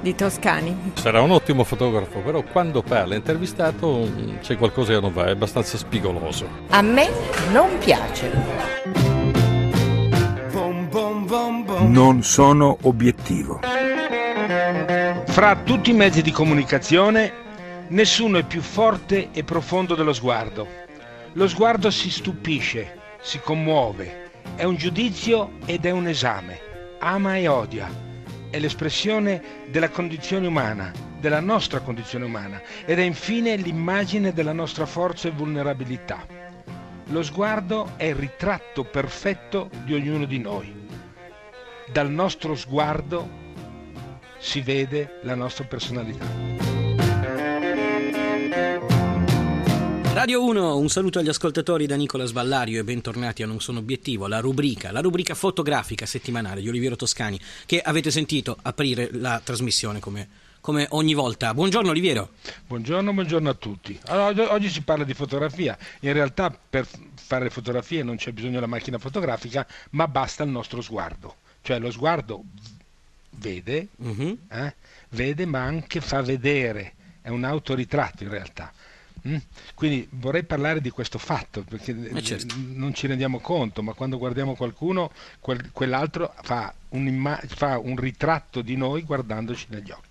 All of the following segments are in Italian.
di Toscani. Sarà un ottimo fotografo, però quando parla intervistato mm, c'è qualcosa che non va, è abbastanza spigoloso. A me non piace. Non sono obiettivo. Fra tutti i mezzi di comunicazione, nessuno è più forte e profondo dello sguardo. Lo sguardo si stupisce, si commuove, è un giudizio ed è un esame, ama e odia è l'espressione della condizione umana, della nostra condizione umana ed è infine l'immagine della nostra forza e vulnerabilità. Lo sguardo è il ritratto perfetto di ognuno di noi. Dal nostro sguardo si vede la nostra personalità. Radio 1, un saluto agli ascoltatori da Nicola Sballario e bentornati a Non Sono Obiettivo, la rubrica, la rubrica fotografica settimanale di Oliviero Toscani che avete sentito aprire la trasmissione come, come ogni volta. Buongiorno Oliviero. Buongiorno, buongiorno a tutti. Allora, oggi si parla di fotografia, in realtà per fare fotografie non c'è bisogno della macchina fotografica, ma basta il nostro sguardo, cioè lo sguardo vede, uh-huh. eh? vede ma anche fa vedere, è un autoritratto in realtà? Quindi vorrei parlare di questo fatto perché eh certo. non ci rendiamo conto, ma quando guardiamo qualcuno, quel, quell'altro fa un, fa un ritratto di noi guardandoci negli occhi.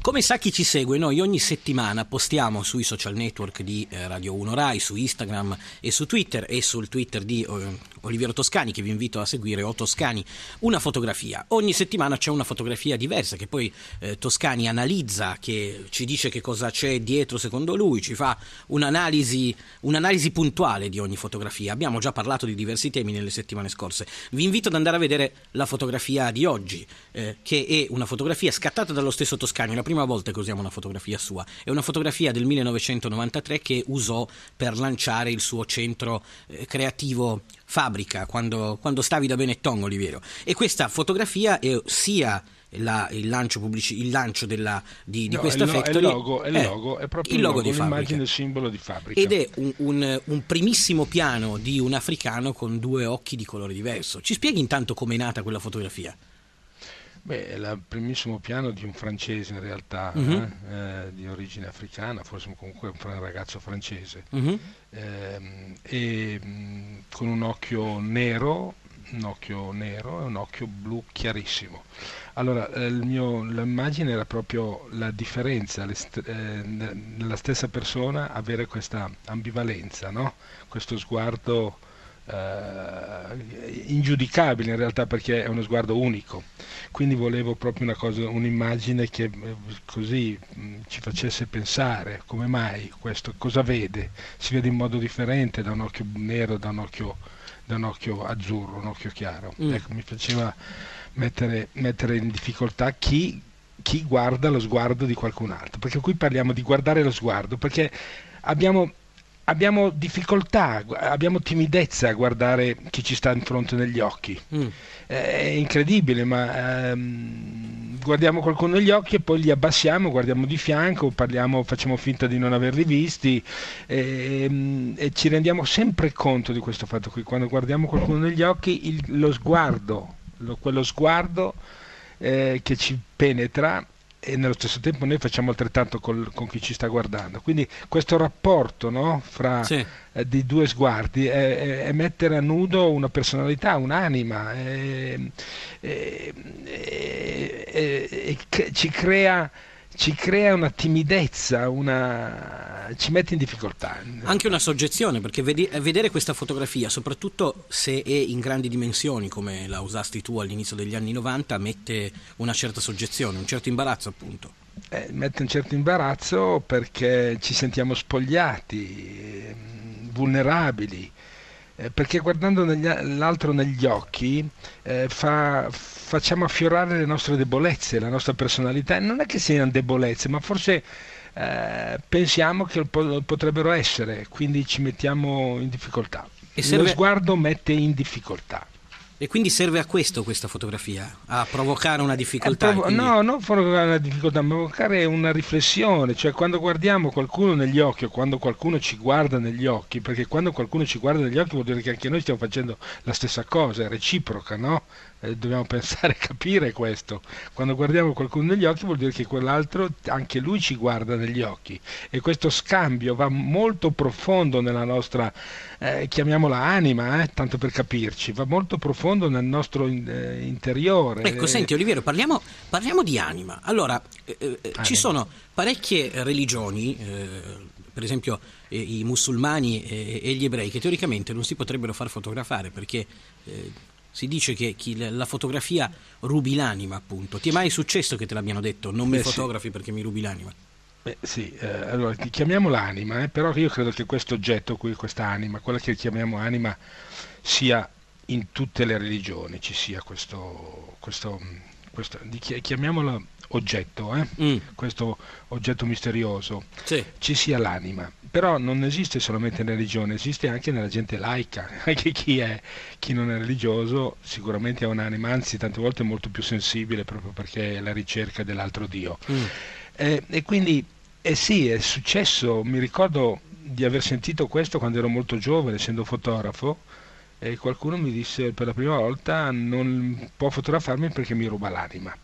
Come sa chi ci segue, noi ogni settimana postiamo sui social network di eh, Radio 1 Rai, su Instagram e su Twitter e sul Twitter di eh, Oliviero Toscani, che vi invito a seguire, o Toscani, una fotografia. Ogni settimana c'è una fotografia diversa che poi eh, Toscani analizza, che ci dice che cosa c'è dietro secondo lui, ci fa un'analisi, un'analisi puntuale di ogni fotografia. Abbiamo già parlato di diversi temi nelle settimane scorse. Vi invito ad andare a vedere la fotografia di oggi, eh, che è una fotografia scattata dallo stesso Toscani la prima volta che usiamo una fotografia sua. È una fotografia del 1993 che usò per lanciare il suo centro eh, creativo fabbrica quando, quando, stavi da Benetton, Oliviero. E questa fotografia è sia la, il lancio, pubblici, il lancio della, di, di no, questa è factory. È il logo, è, il logo, è proprio il logo, logo di l'immagine simbolo di fabbrica. Ed è un, un, un, primissimo piano di un africano con due occhi di colore diverso. Ci spieghi intanto com'è nata quella fotografia? Beh, è il primissimo piano di un francese in realtà, uh-huh. eh, di origine africana, forse comunque un ragazzo francese, uh-huh. eh, e mh, con un occhio nero, un occhio nero e un occhio blu chiarissimo. Allora, eh, mio, l'immagine era proprio la differenza, st- eh, nella stessa persona avere questa ambivalenza, no? questo sguardo eh, ingiudicabile in realtà perché è uno sguardo unico quindi volevo proprio una cosa, un'immagine che eh, così mh, ci facesse pensare come mai questo, cosa vede, si vede in modo differente da un occhio nero, da un occhio, da un occhio azzurro, un occhio chiaro. Mm. Ecco, mi faceva mettere, mettere in difficoltà chi, chi guarda lo sguardo di qualcun altro, perché qui parliamo di guardare lo sguardo, perché abbiamo abbiamo difficoltà, abbiamo timidezza a guardare chi ci sta in fronte negli occhi. Mm. È incredibile, ma ehm, guardiamo qualcuno negli occhi e poi li abbassiamo, guardiamo di fianco, parliamo, facciamo finta di non averli visti e, ehm, e, ci rendiamo sempre conto di questo fatto qui. Quando guardiamo qualcuno negli occhi, il, lo sguardo, lo, quello sguardo eh, che ci penetra e nello stesso tempo noi facciamo altrettanto col, con chi ci sta guardando. Quindi questo rapporto no, fra sì. eh, di due sguardi è, è, è, mettere a nudo una personalità, un'anima, è, ci crea ci crea una timidezza, una... ci mette in difficoltà. Anche una soggezione, perché vedere questa fotografia, soprattutto se è in grandi dimensioni, come la usasti tu all'inizio degli anni 90, mette una certa soggezione, un certo imbarazzo appunto. Eh, mette un certo imbarazzo perché ci sentiamo spogliati, vulnerabili, eh, perché guardando l'altro negli occhi eh, fa, facciamo affiorare le nostre debolezze, la nostra personalità. Non è che siano debolezze, ma forse eh, pensiamo che potrebbero essere, quindi ci mettiamo in difficoltà. E serve- Lo sguardo mette in difficoltà. E quindi serve a questo questa fotografia, a provocare una Eh, difficoltà. provo- quindi- No, non provocare una difficoltà, ma provocare una riflessione, cioè quando guardiamo qualcuno negli occhi o quando qualcuno ci guarda negli occhi, perché quando qualcuno ci guarda negli occhi vuol dire che anche noi stiamo facendo la stessa cosa, è reciproca, no? Eh, dobbiamo pensare, capire questo. Quando guardiamo qualcuno negli occhi vuol dire che quell'altro, anche lui ci guarda negli occhi e questo scambio va molto profondo nella nostra, eh, chiamiamola anima, eh, tanto per capirci, va molto profondo nel nostro in- eh, interiore. Ecco, Eh, senti Oliviero, parliamo, parliamo di anima. Allora, eh, eh, ci Anima. sono parecchie religioni, eh, per esempio eh, i musulmani e, e gli ebrei, che teoricamente non si potrebbero far fotografare perché eh, si dice che chi- la fotografia rubi l'anima, appunto. Ti è mai successo che te l'abbiano detto? Non mi Beh, sì. fotografi perché mi rubi l'anima. Beh, sì, eh, allora ti chiamiamola anima, eh, però io credo che questo oggetto qui, questa anima, quella che chiamiamo anima, sia in tutte le religioni, ci sia questo, questo, questo chiamiamolo oggetto, eh, Mm, questo oggetto misterioso, sì. ci sia l'anima. Però non esiste solamente nella religione, esiste anche nella gente laica, anche chi, è, chi non è religioso sicuramente ha un'anima, anzi tante volte è molto più sensibile proprio perché è la ricerca dell'altro Dio. Mm. Eh, e quindi, eh sì, è successo, mi ricordo di aver sentito questo quando ero molto giovane, essendo fotografo, e qualcuno mi disse per la prima volta non può fotografarmi perché mi ruba l'anima.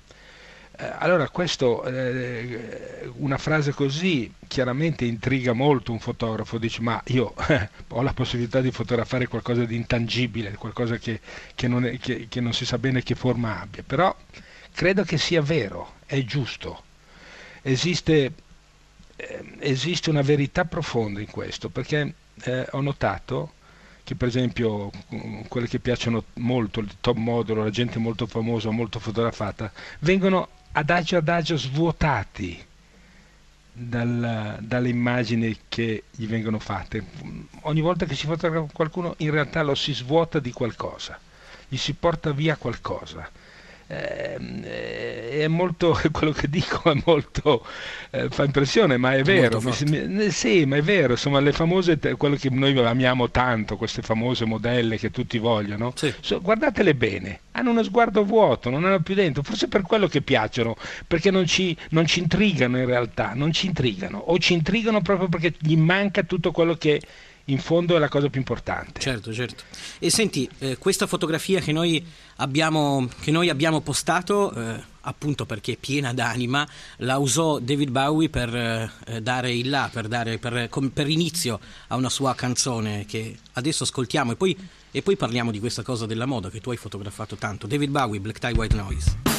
Eh, allora, questo, eh, una frase così chiaramente intriga molto un fotografo, dice ma io eh, ho la possibilità di fotografare qualcosa di intangibile, qualcosa che, che non è- che- che non si sa bene che forma abbia, però credo che sia vero, è giusto. Esiste, eh, esiste una verità profonda in questo, perché eh, ho notato che per esempio quelle che piacciono molto, il top model, la gente molto famosa, molto fotografata, vengono adagio adagio svuotati dal- dalle immagini che gli vengono fatte. Ogni volta che si fotografa qualcuno in realtà lo si svuota di qualcosa, gli si porta via qualcosa. Ehm, eh, è molto quello che dico è molto eh, fa impressione ma è vero mi- eh, sì ma è vero insomma le famose quello che noi amiamo tanto queste famose modelle che tutti vogliono Sì. so- guardatele bene hanno uno sguardo vuoto non hanno più dentro forse per quello che piacciono perché non ci, non ci intrigano in realtà non ci intrigano o ci intrigano proprio perché gli manca tutto quello che in fondo è la cosa più importante Certo, certo. E senti, eh, questa fotografia che noi abbiamo, che noi abbiamo postato, eh, appunto perché è piena d'anima, la usò David Bowie per eh, dare il là, per, dare, per, per inizio a una sua canzone che adesso ascoltiamo e poi, e poi parliamo di questa cosa della moda che tu hai fotografato tanto. David Bowie, Black Tie White Noise.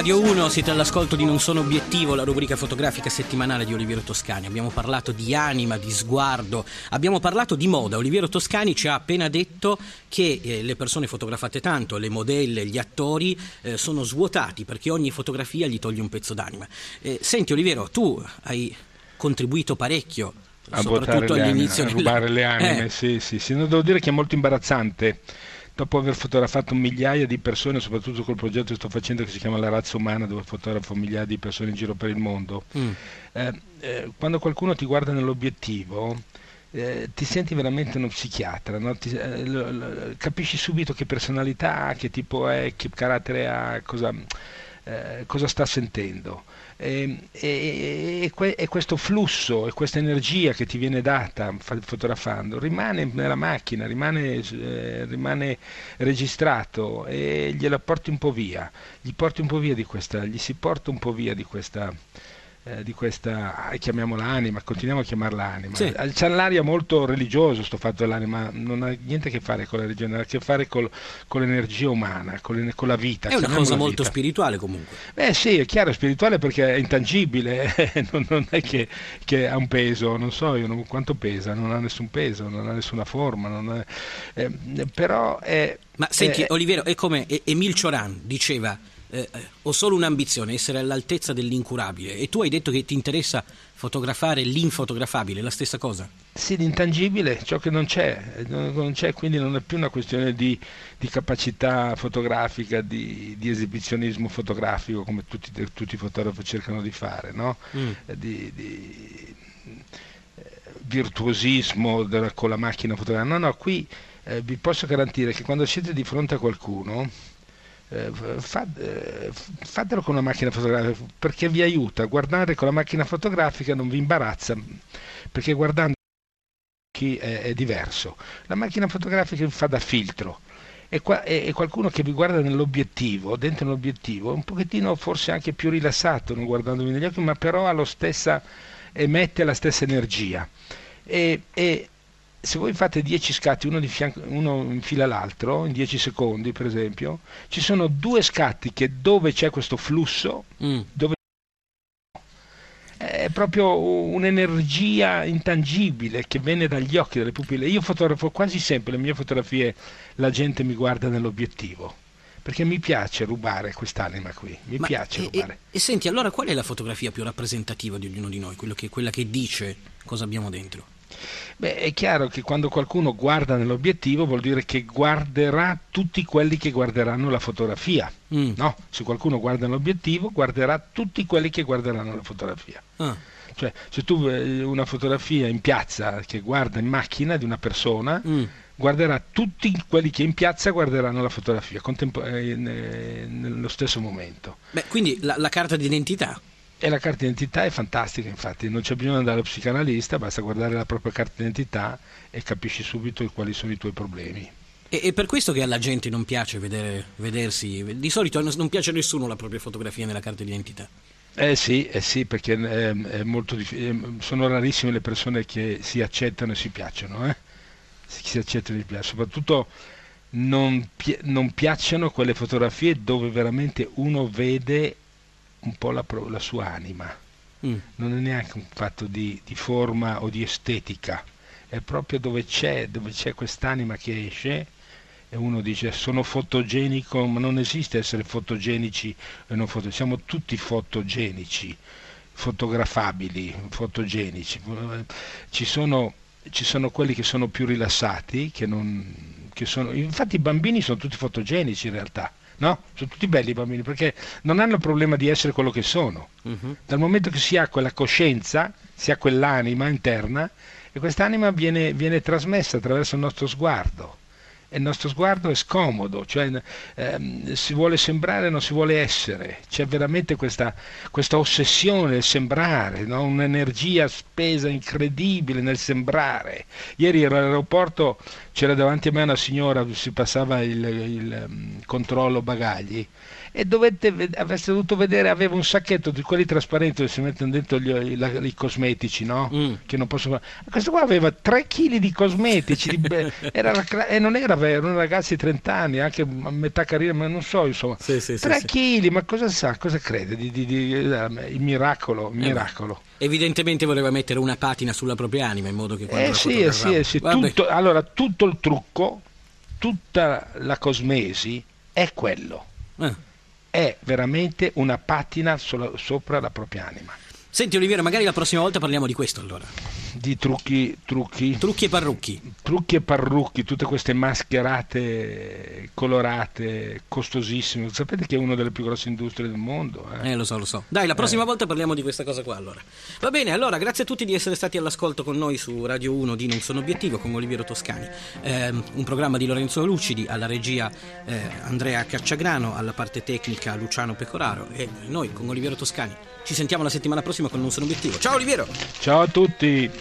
Radio 1, siete all'ascolto di Non Sono Obiettivo, la rubrica fotografica settimanale di Oliviero Toscani. Abbiamo parlato di anima, di sguardo, abbiamo parlato di moda. Oliviero Toscani ci ha appena detto che eh, le persone fotografate tanto, le modelle, gli attori, eh, sono svuotati perché ogni fotografia gli toglie un pezzo d'anima. Eh, senti Oliviero, tu hai contribuito parecchio, a soprattutto le anime, all'inizio. a rubare le anime, Eh, sì, sì, sì. No, devo dire che è molto imbarazzante. Dopo aver fotografato migliaia di persone, soprattutto col progetto che sto facendo che si chiama La razza umana, dove fotografo migliaia di persone in giro per il mondo, mm, eh, eh, quando qualcuno ti guarda nell'obiettivo eh, ti senti veramente uno psichiatra, no? Ti- eh, lo- lo- capisci subito che personalità ha, che tipo è, che carattere ha, cosa, eh, cosa sta sentendo. E, e- e que- e questo flusso e questa energia che ti viene data fa- fotografando rimane nella macchina, rimane, eh, rimane registrato e gliela porti un po' via, gli porti un po' via di questa, gli si porta un po' via di questa, eh, di questa ah, chiamiamola anima, continuiamo a chiamarla anima. Sì. Eh, C'ha l'aria molto religioso sto fatto dell'anima, non ha niente a che fare con la religione, ha a che fare col- con l'energia umana, con, l'ener- con la vita. È una cosa molto vita. spirituale comunque. Eh sì, è chiaro, è spirituale perché è intangibile, non, non è che, che ha un peso, non so io non- quanto pesa, non ha nessun peso, non ha nessuna forma, non è- eh, però è... Ma senti, è- Oliviero, è come E- Emile Cioran diceva: eh, eh, Ho solo un'ambizione, essere all'altezza dell'incurabile. E tu hai detto che ti interessa fotografare l'infotografabile, la stessa cosa? Sì, l'intangibile, ciò che non c'è, eh, non, c'è, quindi non è più una questione di, di capacità fotografica, di, di esibizionismo fotografico, come tutti, tutti i fotografi cercano di fare, no? Mm. Eh, di, di, virtuosismo della- con la macchina fotografica. No, no, qui eh, vi posso garantire che quando siete di fronte a qualcuno, fatelo con una macchina fotografica perché vi aiuta. Guardare con la macchina fotografica non vi imbarazza, perché guardando chi è, è diverso. La macchina fotografica vi fa da filtro. E, qua- e- qualcuno che vi guarda nell'obiettivo, dentro l'obiettivo, un pochettino forse anche più rilassato, non guardandovi negli occhi, ma però stessa, emette la stessa energia. E, e se voi fate 10 scatti uno, di fianco, uno in fila all'altro, in 10 secondi per esempio, ci sono due scatti che dove c'è questo flusso, Mm. dove è proprio un'energia intangibile che viene dagli occhi, dalle pupille. Io fotografo quasi sempre le mie fotografie, la gente mi guarda nell'obiettivo, perché mi piace rubare quest'anima qui, mi Ma- piace e, rubare. e- e senti, allora qual è la fotografia più rappresentativa di ognuno di noi? Che- quella che dice cosa abbiamo dentro? Beh, è chiaro che quando qualcuno guarda nell'obiettivo vuol dire che guarderà tutti quelli che guarderanno la fotografia. Mm. No, se qualcuno guarda nell'obiettivo, guarderà tutti quelli che guarderanno la fotografia. Ah. Cioè, se tu eh, una fotografia in piazza che guarda in macchina di una persona, Mm. guarderà tutti quelli che in piazza guarderanno la fotografia contempo- eh, nello stesso momento. Beh, quindi la, la carta d'identità. E la carta d'identità è fantastica, infatti, non c'è bisogno di andare allo psicanalista, basta guardare la propria carta d'identità e capisci subito quali sono i tuoi problemi. E, è per questo che alla gente non piace vedere, vedersi. Di solito non, piace a nessuno la propria fotografia nella carta d'identità. Eh sì, eh sì, perché ehm, è molto diffi- ehm, sono rarissime le persone che si accettano e si piacciono, eh? Si, si accettano e si piacciono. Soprattutto non, pi- non piacciono quelle fotografie dove veramente uno vede un po' la, la sua anima. Mm. Non è neanche un fatto di, di forma o di estetica, è proprio dove c'è, dove c'è quest'anima che esce e uno dice sono fotogenico, ma non esiste essere fotogenici e non foto, siamo tutti fotogenici, fotografabili, fotogenici. Ci sono, ci sono quelli che sono più rilassati, che non, che sono, infatti i bambini sono tutti fotogenici in realtà. No? Sono tutti belli i bambini perché non hanno il problema di essere quello che sono. Mhm. Dal momento che si ha quella coscienza, si ha quell'anima interna e quest'anima viene, viene trasmessa attraverso il nostro sguardo. E il nostro sguardo è scomodo, cioè ehm, si vuole sembrare, non si vuole essere. C'è veramente questa, questa ossessione del sembrare, no? un'energia spesa incredibile nel sembrare. Ieri ero all'aeroporto, c'era davanti a me una signora, si passava il, il, ehm, controllo bagagli e dovete, avreste dovuto vedere, aveva un sacchetto di quelli trasparenti dove si mettono dentro gli- i, la- i cosmetici, no? Mm. Che non posso. Questo qua aveva 3 kg di cosmetici, di era e non era vero, erano ragazzi di 30 anni, anche a metà carriera, ma non so, insomma. Sì, sì, sì, 3 sì. kg, ma cosa sa, cosa crede? Di, di- di- eh, il miracolo, Eh miracolo. Evidentemente voleva mettere una patina sulla propria anima in modo che quando Eh sì, eh sì, eh sì, tutto, allora tutto il trucco, tutta la cosmesi è quello. Eh. È veramente una patina sopra la propria anima. Senti Oliviero, magari la prossima volta parliamo di questo allora. Di trucchi, trucchi, trucchi e parrucchi. Trucchi e parrucchi, tutte queste mascherate colorate, costosissime. Sapete che è una delle più grosse industrie del mondo? Eh, eh lo so, lo so. Dai, la prossima eh. volta parliamo di questa cosa qua allora. Va bene, allora, grazie a tutti di essere stati all'ascolto con noi su Radio 1 di Non Sono Obiettivo con Oliviero Toscani. Eh, un programma di Lorenzo Lucidi, alla regia eh, Andrea Cacciagrano, alla parte tecnica Luciano Pecoraro e noi con Oliviero Toscani. Ci sentiamo la settimana prossima con Non Sono Obiettivo. Ciao Oliviero! Ciao a tutti!